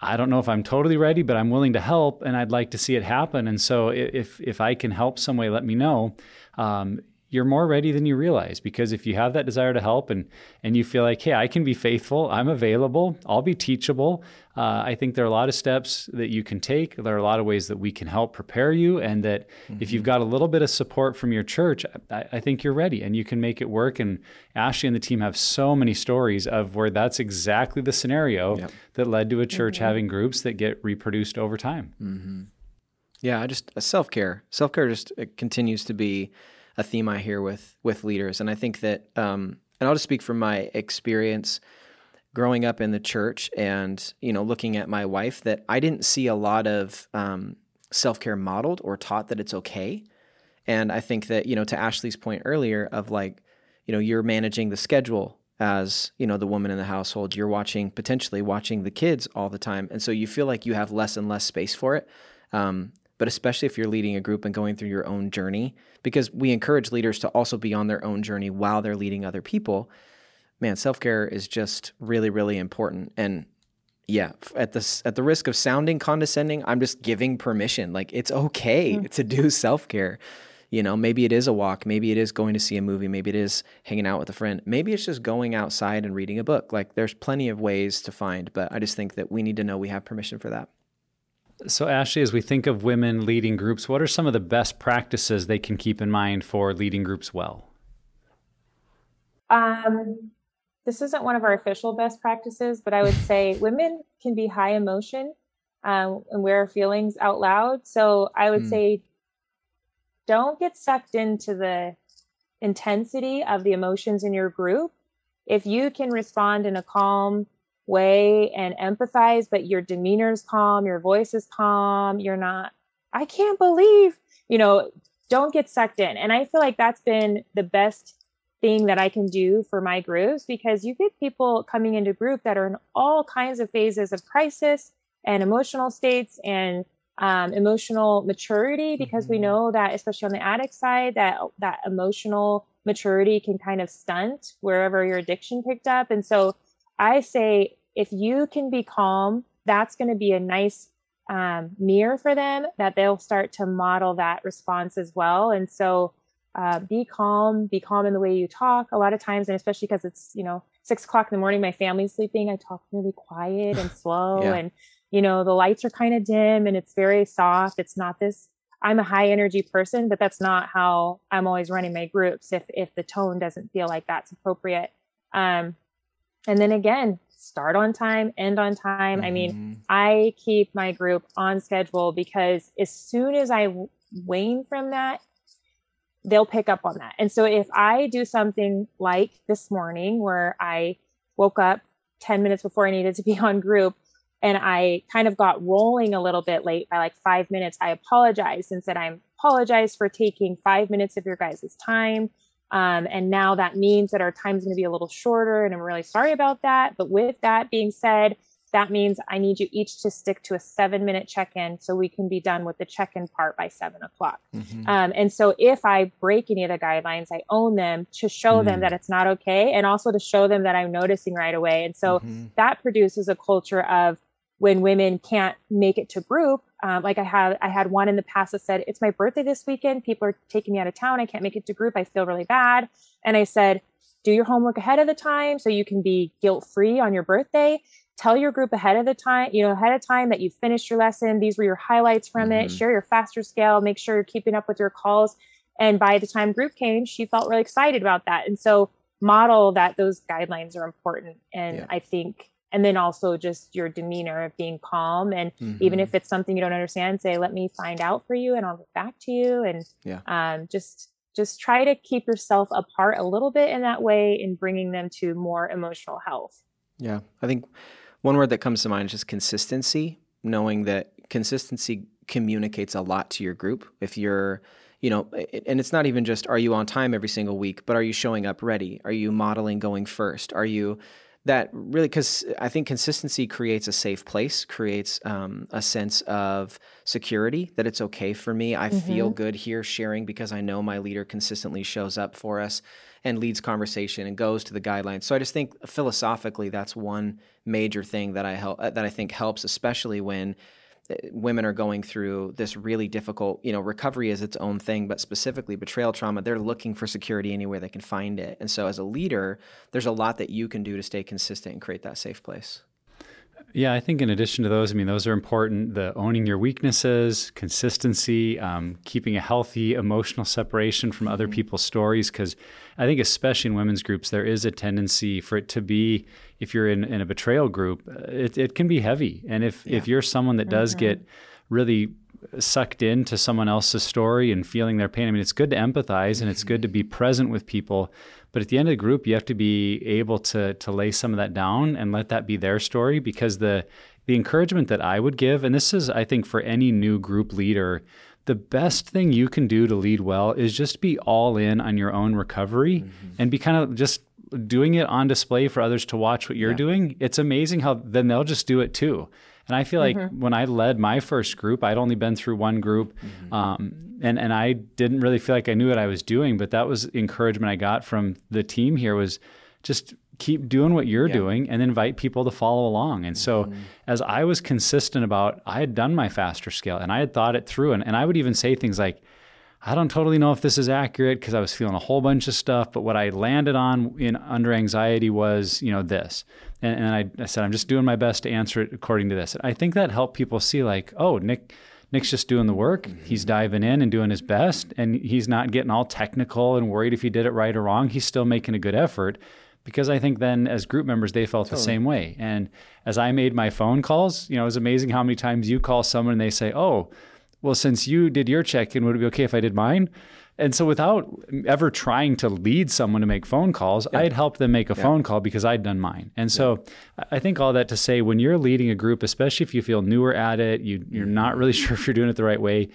I don't know if I'm totally ready, but I'm willing to help and I'd like to see it happen. And so if, if I can help some way, let me know. Um, you're more ready than you realize because if you have that desire to help and and you feel like hey i can be faithful i'm available i'll be teachable uh, i think there are a lot of steps that you can take there are a lot of ways that we can help prepare you and that mm-hmm. if you've mm-hmm. got a little bit of support from your church I, I, think you're ready and you can make it work and ashley and the team have so many stories of where that's exactly the scenario yep. that led to a church mm-hmm. having groups that get reproduced over time mm-hmm. yeah just self-care self-care just continues to be a theme I hear with with leaders, and I think that, um, and I'll just speak from my experience growing up in the church, and you know, looking at my wife, that I didn't see a lot of um, self care modeled or taught that it's okay. And I think that you know, to Ashley's point earlier of like, you know, you're managing the schedule as you know the woman in the household. You're watching potentially watching the kids all the time. And so you feel like you have less and less space for it. Um, but especially if you're leading a group and going through your own journey, because we encourage leaders to also be on their own journey while they're leading other people. Man, self care is just really, really important. And yeah, at the at the risk of sounding condescending, I'm just giving permission. Like it's okay mm-hmm. to do self care. You know, maybe it is a walk, maybe it is going to see a movie, maybe it is hanging out with a friend, maybe it's just going outside and reading a book. Like there's plenty of ways to find, but I just think that we need to know we have permission for that. So, Ashley, as we think of women leading groups, what are some of the best practices they can keep in mind for leading groups well? Um, this isn't one of our official best practices, but I would say (laughs) women can be high emotion um, and wear feelings out loud. So I would mm. say don't get sucked into the intensity of the emotions in your group. If you can respond in a calm way and empathize, but your demeanor is calm, your voice is calm, you're not, I can't believe, you know, don't get sucked in. And I feel like that's been the best thing that I can do for my groups because you get people coming into group that are in all kinds of phases of crisis and emotional states and um, emotional maturity because we mm-hmm. know that especially on the addict side that that emotional maturity can kind of stunt wherever your addiction picked up and so i say if you can be calm that's going to be a nice um, mirror for them that they'll start to model that response as well and so uh, be calm be calm in the way you talk a lot of times and especially because it's you know six o'clock in the morning my family's sleeping i talk really quiet and slow yeah. and you know, the lights are kind of dim and it's very soft. It's not this I'm a high energy person, but that's not how I'm always running my groups if if the tone doesn't feel like that's appropriate. Um and then again, start on time, end on time. Mm-hmm. I mean, mm-hmm. I keep my group on schedule because as soon as I wane from that, they'll pick up on that. And so if I do something like this morning where I woke up 10 minutes before I needed to be (laughs) on group, and I kind of got rolling a little bit late by like five minutes. I apologized and said, I apologize for taking five minutes of your guys' time. Um, and now that means that our time is going to be a little shorter, and I'm really sorry about that. But with that being said, that means I need you each to stick to a seven minute check in so we can be done with the check in part by seven o'clock. Mm-hmm. Um, and so if I break any of the guidelines, I own them to show mm-hmm. them that it's not okay and also to show them that I'm noticing right away. And so mm-hmm. that produces a culture of when women can't make it to group um, like i had i had one in the past that said it's my birthday this weekend. People are taking me out of town. I can't make it to group. I feel really bad. And i said do your homework ahead of the time so you can be guilt free on your birthday. Tell your group ahead of the time you know ahead of time that you finished your lesson. These were your highlights from mm-hmm. it share your faster scale. Make sure you're keeping up with your calls. And by the time group came she felt really excited about that. And so model that those guidelines are important. And yeah. i think and then also just your demeanor of being calm and mm-hmm. even if it's something you don't understand say let me find out for you and i'll get back to you and yeah. um, just just try to keep yourself apart a little bit in that way in bringing them to more emotional health yeah i think one word that comes to mind is just consistency knowing that consistency communicates a lot to your group if you're you know, and it's not even just are you on time every single week, but are you showing up ready? Are you modeling going first? Are you that really because i think consistency creates a safe place creates um, a sense of security that it's okay for me i mm-hmm. feel good here sharing because i know my leader consistently shows up for us and leads conversation and goes to the guidelines so i just think philosophically that's one major thing that i help that i think helps especially when women are going through this really difficult, you know, recovery is its own thing, but specifically betrayal trauma, they're looking for security anywhere they can find it. And so as a leader, there's a lot that you can do to stay consistent and create that safe place. Yeah, I think in addition to those, I mean, those are important. The owning your weaknesses, consistency, um, keeping a healthy emotional separation from other mm-hmm. people's stories. Because I think, especially in women's groups, there is a tendency for it to be, if you're in, in a betrayal group, uh, it, it can be heavy. And if, yeah. if you're someone that does mm-hmm. get really sucked into someone else's story and feeling their pain, I mean, it's good to empathize and it's good to be mm-hmm. present with people. But at the end of the group, you have to be able to to lay some of that down and let that be their story because the the encouragement that I would give, and this is I think for any new group leader, the best thing you can do to lead well is just be all in on your own recovery mm-hmm. and be kind of just doing it on display for others to watch what you're yeah. doing. It's amazing how then they'll just do it too. And I feel like mm-hmm. when I led my first group, I'd only been through one group, mm-hmm. um, and and I didn't really feel like I knew what I was doing. But that was encouragement I got from the team here was just keep doing what you're yeah. doing and invite people to follow along. And so mm-hmm. as I was consistent about, I had done my faster scale and I had thought it through, and, and I would even say things like. I don't totally know if this is accurate because I was feeling a whole bunch of stuff, but what I landed on in under anxiety was, you know, this. And, and I, I, said, I'm just doing my best to answer it according to this. And I think that helped people see like, oh, Nick, Nick's just doing the work. Mm-hmm. He's diving in and doing his best, and he's not getting all technical and worried if he did it right or wrong. He's still making a good effort because I think then as group members they felt totally. the same way. And as I made my phone calls, you know, it was amazing how many times you call someone and they say, "Oh, well, since you did your check-in, would it be okay if I did mine?" And so without ever trying to lead someone to make phone calls, yeah. I'd help them make a yeah. phone call because I'd done mine. And so yeah. I think all that to say when you're leading a group, especially if you feel newer at it, you, you're not really (laughs) sure if you're doing it the right way,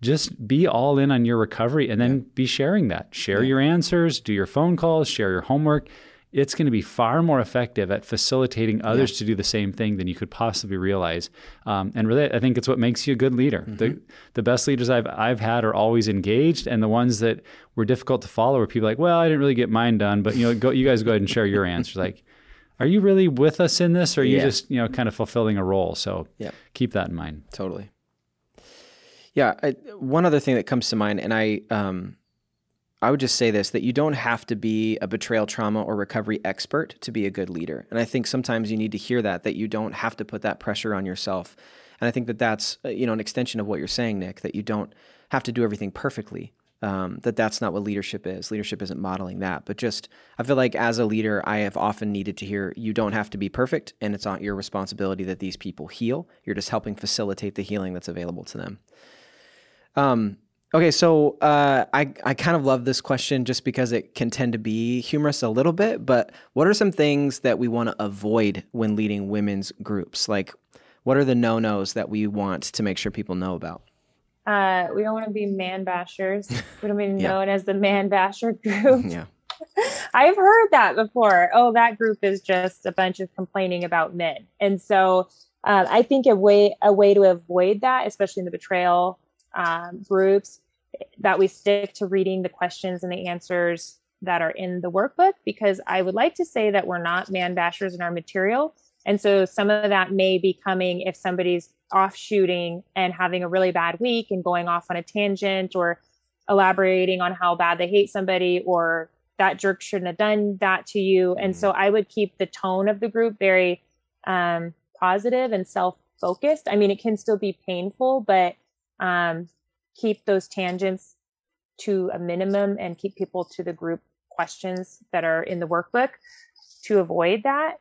just be all in on your recovery and then be sharing that. Share your answers, do your phone calls, share your homework it's going to be far more effective at facilitating others yeah. to do the same thing than you could possibly realize. Um, and really, I think it's what makes you a good leader. Mm-hmm. The, the best leaders I've, I've had are always engaged, and the ones that were difficult to follow were people like, well, I didn't really get mine done, but you know, go, you guys go ahead and share your answers. Like, (laughs) are you really with us in this, or are you yeah. just you know kind of fulfilling a role? So yeah. keep that in mind. Totally. Yeah, I, one other thing that comes to mind, and I um, I would just say this that you don't have to be a betrayal trauma or recovery expert to be a good leader. And I think sometimes you need to hear that that you don't have to put that pressure on yourself. And I think that that's uh, you know an extension of what you're saying, Nick, that you don't have to do everything perfectly. Um, that that's not what leadership is. Leadership isn't modeling that, but just I feel like as a leader, I have often needed to hear you don't have to be perfect, and it's not your responsibility that these people heal. You're just helping facilitate the healing that's available to them. Um, Okay, so uh, I I kind of love this question just because it can tend to be humorous a little bit. But what are some things that we want to avoid when leading women's groups? Like, what are the no nos that we want to make sure people know about? Uh, we don't want to be man bashers. (laughs) We don't want to be known as the man basher group. (laughs) yeah. (laughs) I've heard that before. Oh, that group is just a bunch of complaining about men, and so uh, I think a way a way to avoid that, especially in the betrayal um, groups, that we stick to reading the questions and the answers that are in the workbook because I would like to say that we're not man bashers in our material. And so some of that may be coming if somebody's off shooting and having a really bad week and going off on a tangent or elaborating on how bad they hate somebody or that jerk shouldn't have done that to you. And so I would keep the tone of the group very um, positive and self focused. I mean, it can still be painful, but um, keep those tangents to a minimum and keep people to the group questions that are in the workbook to avoid that.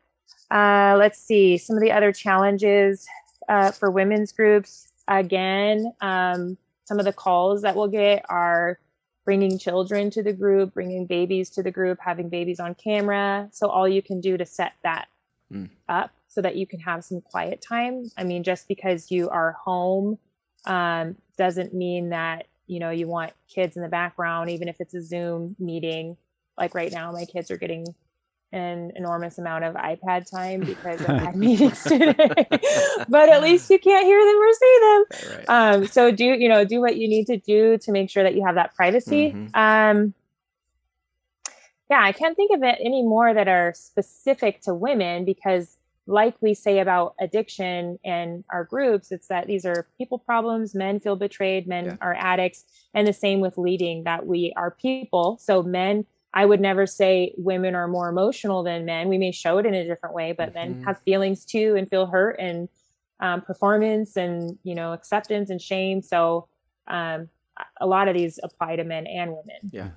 Uh, let's see some of the other challenges uh, for women's groups. Again, um, some of the calls that we'll get are bringing children to the group, bringing babies to the group, having babies on camera. So, all you can do to set that mm. up so that you can have some quiet time. I mean, just because you are home um, doesn't mean that you know you want kids in the background even if it's a zoom meeting like right now my kids are getting an enormous amount of ipad time (laughs) because i've had meetings today (laughs) but at least you can't hear them or see them right. um, so do you know do what you need to do to make sure that you have that privacy mm-hmm. um, yeah i can't think of it any more that are specific to women because like we say about addiction and our groups, it's that these are people problems. Men feel betrayed, men yeah. are addicts. And the same with leading, that we are people. So, men, I would never say women are more emotional than men. We may show it in a different way, but mm-hmm. men have feelings too and feel hurt and um, performance and, you know, acceptance and shame. So, um, a lot of these apply to men and women. Yeah.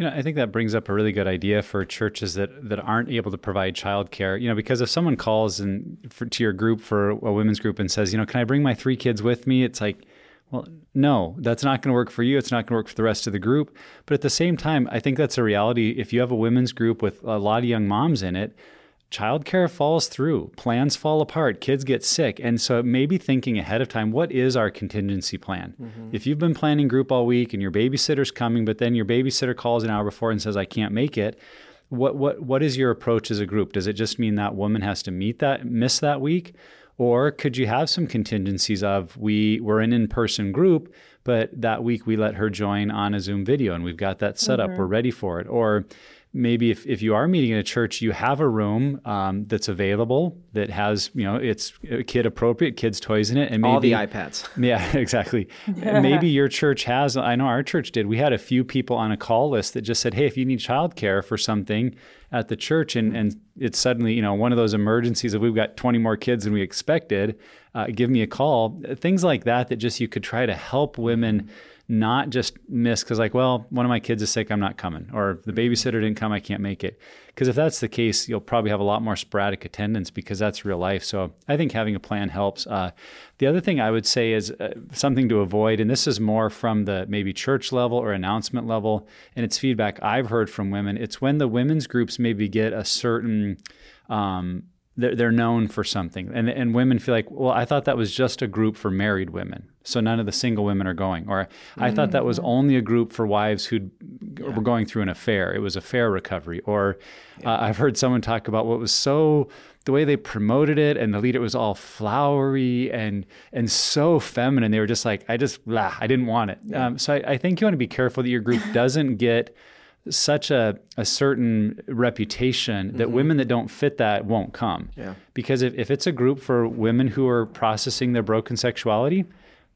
You know, I think that brings up a really good idea for churches that that aren't able to provide childcare. You know, because if someone calls and for, to your group for a women's group and says, you know, can I bring my three kids with me? It's like, well, no, that's not going to work for you. It's not going to work for the rest of the group. But at the same time, I think that's a reality. If you have a women's group with a lot of young moms in it, childcare falls through, plans fall apart, kids get sick. And so maybe thinking ahead of time, what is our contingency plan? Mm-hmm. If you've been planning group all week and your babysitter's coming, but then your babysitter calls an hour before and says, I can't make it, what what what is your approach as a group? Does it just mean that woman has to meet that miss that week? Or could you have some contingencies of we we're an in-person group, but that week we let her join on a Zoom video and we've got that set mm-hmm. up, we're ready for it. Or maybe if, if you are meeting in a church, you have a room um, that's available that has, you know, it's kid appropriate, kids' toys in it. And maybe, all the iPads. (laughs) Yeah, exactly. maybe your church has, I know our church did. We had a few people on a call list that just said, hey, if you need childcare for something at the church and, and it's suddenly, you know, one of those emergencies of we've got 20 more kids than we expected, uh, give me a call. Things like that, that just you could try to help women not just miss because like well one of my kids is sick i'm not coming. Or the babysitter didn't come i can't make it. Because if that's the case you'll probably have a lot more sporadic attendance because that's real life. So i think having a plan helps. Uh, the other thing i would say is uh, something to avoid and this is more from the maybe church level or announcement level and it's feedback i've heard from women it's when the women's groups maybe get a certain um, they're, they're known for something and, and women feel like well i thought that was just a group for married women so none of the single women are going or i mm-hmm. thought that was mm-hmm. only a group for wives who yeah. were going through an affair it was affair recovery or yeah. uh, i've heard someone talk about what was so the way they promoted it and the leader was all flowery and and so feminine they were just like i just blah, i didn't want it yeah. um, so I, I think you want to be careful that your group (laughs) doesn't get such a, a certain reputation that mm-hmm. women that don't fit that won't come. Yeah. Because if, if it's a group for women who are processing their broken sexuality,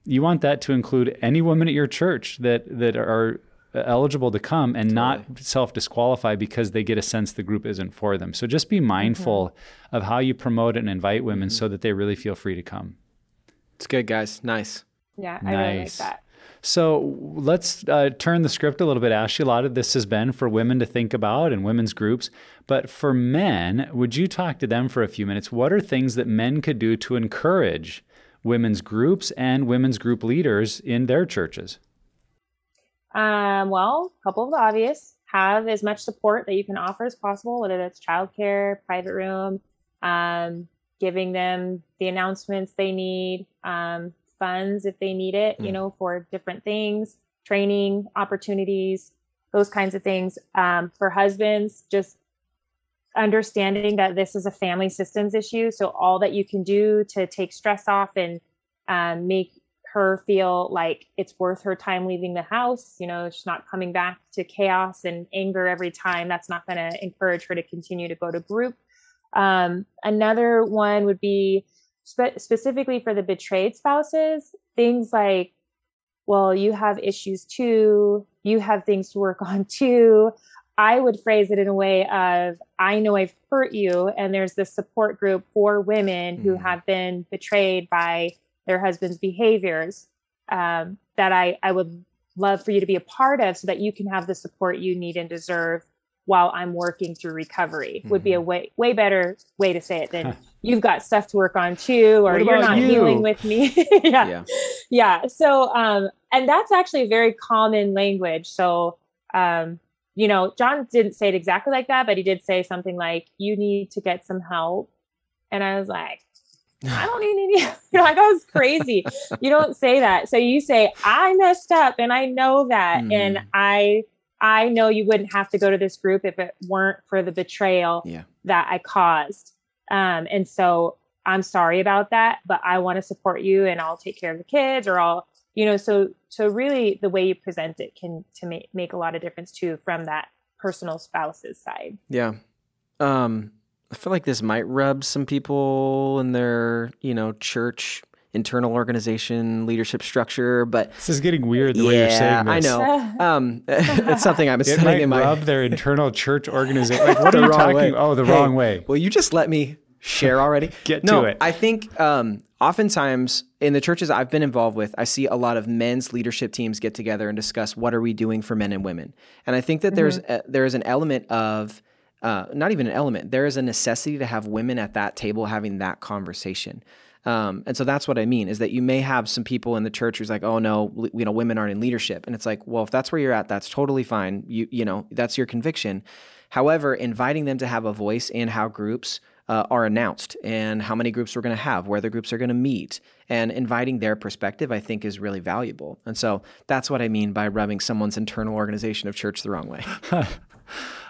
you want that to include any women at your church that that are eligible to come and totally. not self disqualify because they get a sense the group isn't for them. So just be mindful mm-hmm. of how you promote and invite women mm-hmm. so that they really feel free to come. It's good, guys. Nice. Yeah, I nice. really like that. So let's uh, turn the script a little bit, Ashley. A lot of this has been for women to think about and women's groups. But for men, would you talk to them for a few minutes? What are things that men could do to encourage women's groups and women's group leaders in their churches? Um, well, a couple of the obvious have as much support that you can offer as possible, whether that's childcare, private room, um, giving them the announcements they need, um, funds if they need it, mm. you know, for different things, training opportunities, those kinds of things. Um, for husbands, just understanding that this is a family systems issue. So all that you can do to take stress off and um, make her feel like it's worth her time leaving the house. You know, she's not coming back to chaos and anger every time. That's not going to encourage her to continue to go to group. Um, another one would be spe- specifically for the betrayed spouses, things like, well, you have issues too, you have things to work (laughs) on too. I would phrase it in a way of, I know I've hurt you, and there's this support group for women mm. who have been betrayed by their husband's behaviors um, that I, I would love for you to be a part of so that you can have the support you need and deserve while I'm working through recovery mm-hmm. would be a mm-hmm. way way better way to say it than (laughs) you've got stuff to work on too or you're not you? healing with me (laughs) yeah. yeah yeah so um and that's actually a very common language so um you know john didn't say it exactly like that but he did say something like you need to get some help and i was like I don't need any, (laughs) you know, like that was crazy. (laughs) you don't say that. So you say, I messed up and I know that. Mm. And I I know you wouldn't have to go to this group if it weren't for the betrayal yeah. that I caused. Um, and so I'm sorry about that, but I want to support you and I'll take care of the kids or I'll, you know, so, so really the way you present it can to make, make a lot of difference too, from that personal spouse's side. Yeah. Um, I feel like this might rub some people in their, you know, church internal organization, leadership structure. But this is getting weird the yeah, way you're saying this. I know. Um, (laughs) it's something I'm saying might in my rub their internal church organization. (laughs) Like, what are you talking? Way. Oh, the hey, wrong way. Well, you just let me share already. (laughs) Get no, to it. I think um, oftentimes in the churches I've been involved with, I see a lot of men's leadership teams get together and discuss what are we doing for men and women. And I think that mm-hmm. there's a, there is an element of uh, not even an element. There is a necessity to have women at that table having that conversation. Um, and so that's what I mean is that you may have some people in the church who's like, oh no, you know, women aren't in leadership, and it's like, well, if that's where you're at, that's totally fine. You you know, that's your conviction. However, inviting them to have a voice in how groups uh, are announced and how many groups we're going to have, where the groups are going to meet, and inviting their perspective, I think, is really valuable. And so that's what I mean by rubbing someone's internal organization of church the wrong way. (laughs)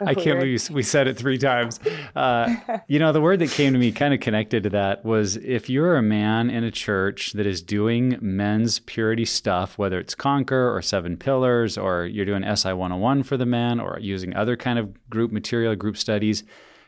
I can't believe we said it three times. Uh, (laughs) you know, the word that came to me kind of connected to that was if you're a man in a church that is doing men's purity stuff, whether it's Conquer or Seven Pillars, or you're doing SI 101 for the men, or using other kind of group material, group studies,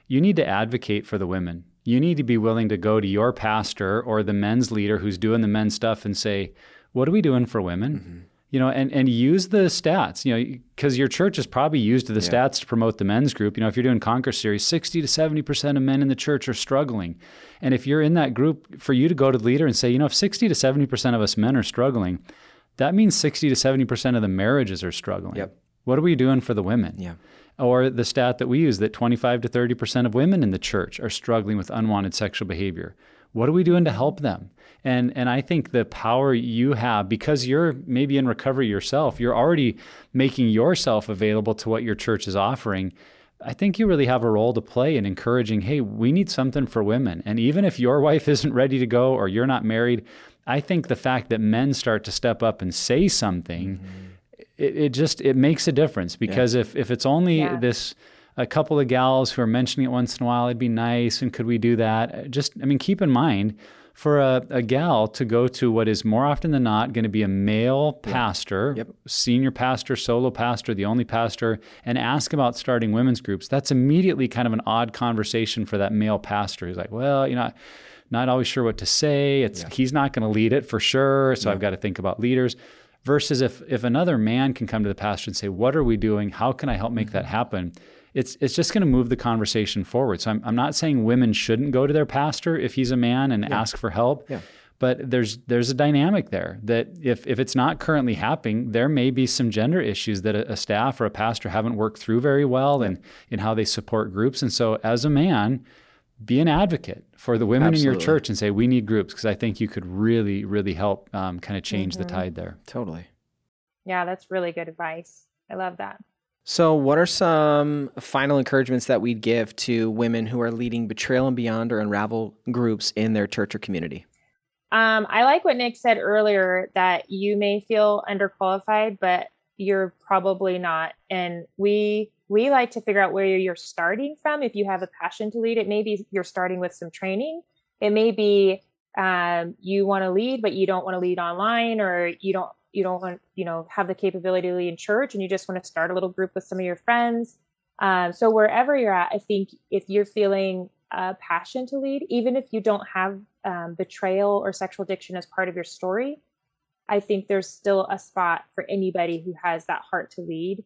you need to advocate for the women. You need to be willing to go to your pastor or the men's leader who's doing the men's stuff and say, What are we doing for women? Mm-hmm you know, and, and use the stats, you know, because your church has probably used the yeah. stats to promote the men's group. You know, if you're doing Conquer Series, 60 to 70% of men in the church are struggling. And if you're in that group, for you to go to the leader and say, you know, if 60 to 70% of us men are struggling, that means 60 to 70% of the marriages are struggling. Yep. What are we doing for the women? Yeah. Or the stat that we use that 25 to 30% of women in the church are struggling with unwanted sexual behavior. What are we doing to help them? And and I think the power you have because you're maybe in recovery yourself, you're already making yourself available to what your church is offering. I think you really have a role to play in encouraging, hey, we need something for women. And even if your (laughs) wife isn't ready to go or you're not married, I think the fact that men start to step up and say something, mm-hmm. It, it, just it makes a difference because yeah. if if it's only yeah. this a couple of gals who are mentioning it once in a while, it'd be nice and could we do that? Uh, just I mean, keep in mind for a, a gal to go to what is more often than not going to be a male pastor, yep. senior pastor, solo pastor, the only pastor, and ask about starting women's groups, that's immediately kind of an odd conversation for that male pastor He's like, well, you know, not always sure what to say. It's yeah. he's not going to lead it for sure, so yeah. I've got to think about leaders. Versus if if another man can come to the pastor and say, "What are we doing? How can I help make mm-hmm. that happen?" it's it's just going to move the conversation forward. So I'm I'm not saying women shouldn't go to their pastor if he's a man and yeah. ask for help. Yeah. But there's there's a dynamic there that if if it's not currently happening, there may be some gender issues that a, a staff or a pastor haven't worked through very well yeah. and in how they support groups. And so as a man, be an advocate for the women Absolutely. in your church and say we need groups because I think you could really really help um, kind of change mm-hmm. the tide there. Totally. Yeah, that's really good advice. I love that. So, what are some final encouragements that we'd give to women who are leading Betrayal and Beyond or Unravel groups in their church or community? Um, I like what Nick said earlier that you may feel underqualified, but you're probably not. And we we like to figure out where you're starting from. If you have a passion to lead, it may be you're starting with some training. It may be um, you want to lead, but you don't want to lead online, or you don't you don't want you know have the capability to lead in church and you just want to start a little group with some of your friends um, so wherever you're at i think if you're feeling a passion to lead even if you don't have um, betrayal or sexual addiction as part of your story i think there's still a spot for anybody who has that heart to lead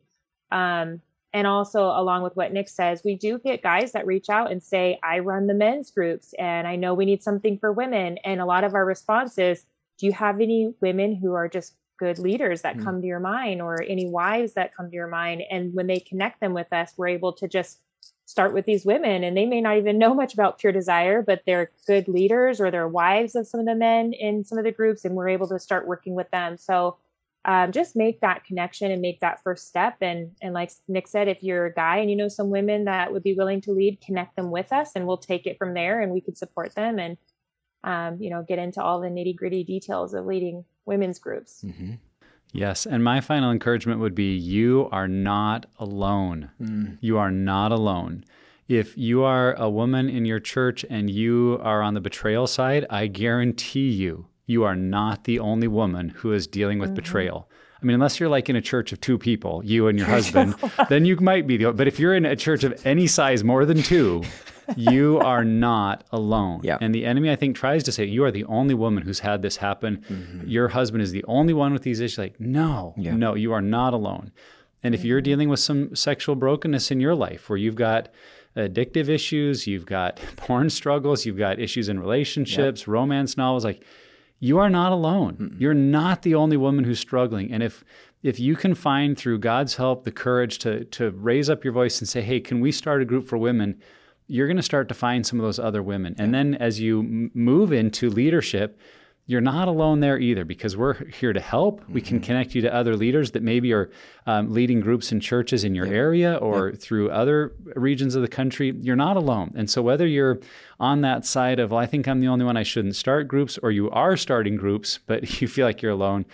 um, and also along with what nick says we do get guys that reach out and say i run the men's groups and i know we need something for women and a lot of our responses do you have any women who are just good leaders that mm. come to your mind or any wives that come to your mind. And when they connect them with us, we're able to just start with these women and they may not even know much about pure desire, but they're good leaders or they're wives of some of the men in some of the groups. And we're able to start working with them. So um, just make that connection and make that first step. And, and like Nick said, if you're a guy and you know some women that would be willing to lead, connect them with us and we'll take it from there and we can support them and, um, you know, get into all the nitty gritty details of leading women's groups. Mm-hmm. Yes. And my final encouragement would be you are not alone. Mm. You are not alone. If you are a woman in your church and you are on the betrayal side, I guarantee you, you are not the only woman who is dealing with mm-hmm. betrayal. I mean, unless you're like in a church of two people, you and your husband, (laughs) then you might be the. But if you're in a church of any size, more than two, you (laughs) are not alone. Yeah. And the enemy, I think, tries to say, you are the only woman who's had this happen. Mm-hmm. Your husband is the only one with these issues. Like, no, yeah. no, you are not alone. And if you're dealing with some sexual brokenness in your life where you've got addictive issues, you've got (laughs) porn struggles, you've got issues in relationships, yep. romance novels, like you are not alone. Mm-mm. You're not the only woman who's struggling. And if if you can find through God's help the courage to to raise up your voice and say, "Hey, can we start a group for women?" you're going to start to find some of those other women. And then as you m- move into leadership, you're not alone there either because we're here to help. Mm-hmm. We can mm-hmm. connect you to other leaders that maybe are um, leading groups and churches in your yep. area or yep. through other regions of the country. You're not alone. And so, whether you're on that side of, well, I think I'm the only one I shouldn't start groups, or you are starting groups, but (laughs) you feel like you're alone,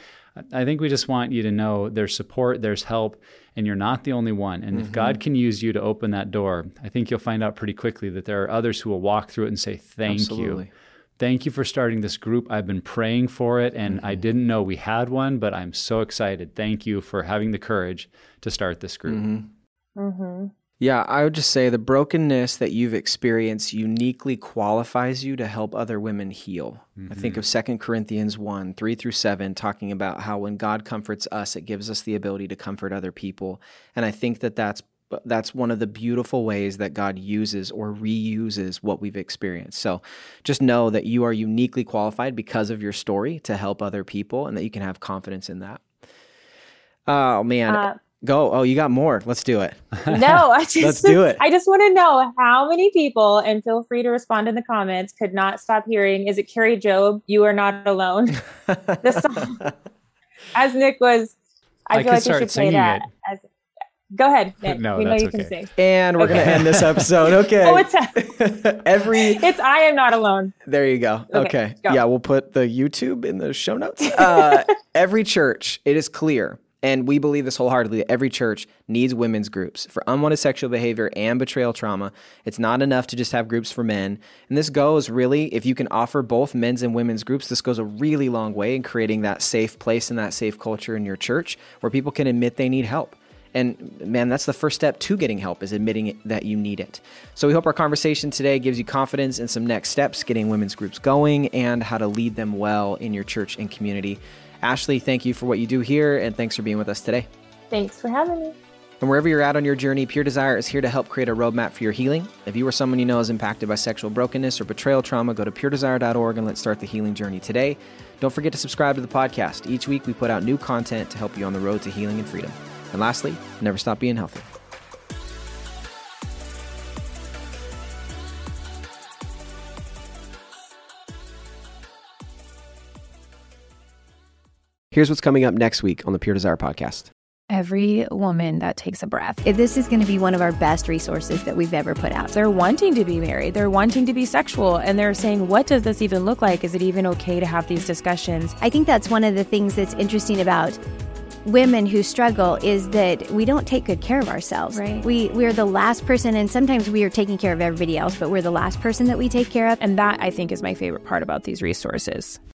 I think we just want you to know there's support, there's help, and you're not the only one. And mm-hmm. if God can use you to open that door, I think you'll find out pretty quickly that there are others who will walk through it and say, Thank Absolutely. you. Thank you for starting this group. I've been praying for it and mm-hmm. I didn't know we had one, but I'm so excited. Thank you for having the courage to start this group. Mm-hmm. Mm-hmm. Yeah, I would just say the brokenness that you've experienced uniquely qualifies you to help other women heal. Mm-hmm. I think mm-hmm. of Second Corinthians 1 3 through 7, talking about how when God comforts us, it gives us the ability to comfort other people. And I think that that's that's one of the beautiful ways that God uses or reuses what we've experienced. So just know that you are uniquely qualified because of your story to help other people and that you can have confidence in that. Oh, man. Uh, Go. Oh, you got more. Let's do it. No, (laughs) I just let's do it. I just want to know how many people, and feel free to respond in the comments, could not stop hearing. Is it Kari Jobe, You are not alone. (laughs) the song, as Nick was, I, I feel like you should play that. It. As, go ahead, (laughs) Nick. No, we know you okay. can sing. And we're okay. gonna end this episode. (laughs) Okay. oh, it's a, (laughs) every. It's I am not alone. There you go. Okay. okay. Yeah, we'll put the YouTube in the show notes. Uh, every church, it is clear and we believe this wholeheartedly that every church needs women's groups for unwanted sexual behavior and betrayal trauma. It's not enough to just have groups for men. And this goes really, if you can offer both men's and women's groups, this goes a really long way in creating that safe place and that safe culture in your church where people can admit they need help. And man, that's the first step to getting help is admitting that you need it. So we hope our conversation today gives you confidence in some next steps, getting women's groups going, and how to lead them well in your church and community. Ashley, thank you for what you do here, and thanks for being with us today. Thanks for having me. And wherever you're at on your journey, Pure Desire is here to help create a roadmap for your healing. If you or someone you know is impacted by sexual brokenness or betrayal trauma, go to puredesire.org and let's start the healing journey today. Don't forget to subscribe to the podcast. Each week we put out new content to help you on the road to healing and freedom. And lastly, never stop being healthy. Here's what's coming up next week on the Pure Desire podcast. Every woman that takes a breath. This is going to be one of our best resources that we've ever put out. They're wanting to be married, they're wanting to be sexual, and they're saying, What does this even look like? Is it even okay to have these discussions? I think that's one of the things that's interesting about women who struggle is that we don't take good care of ourselves. Right. We we're the last person and sometimes we are taking care of everybody else, but we're the last person that we take care of. And that I think is my favorite part about these resources.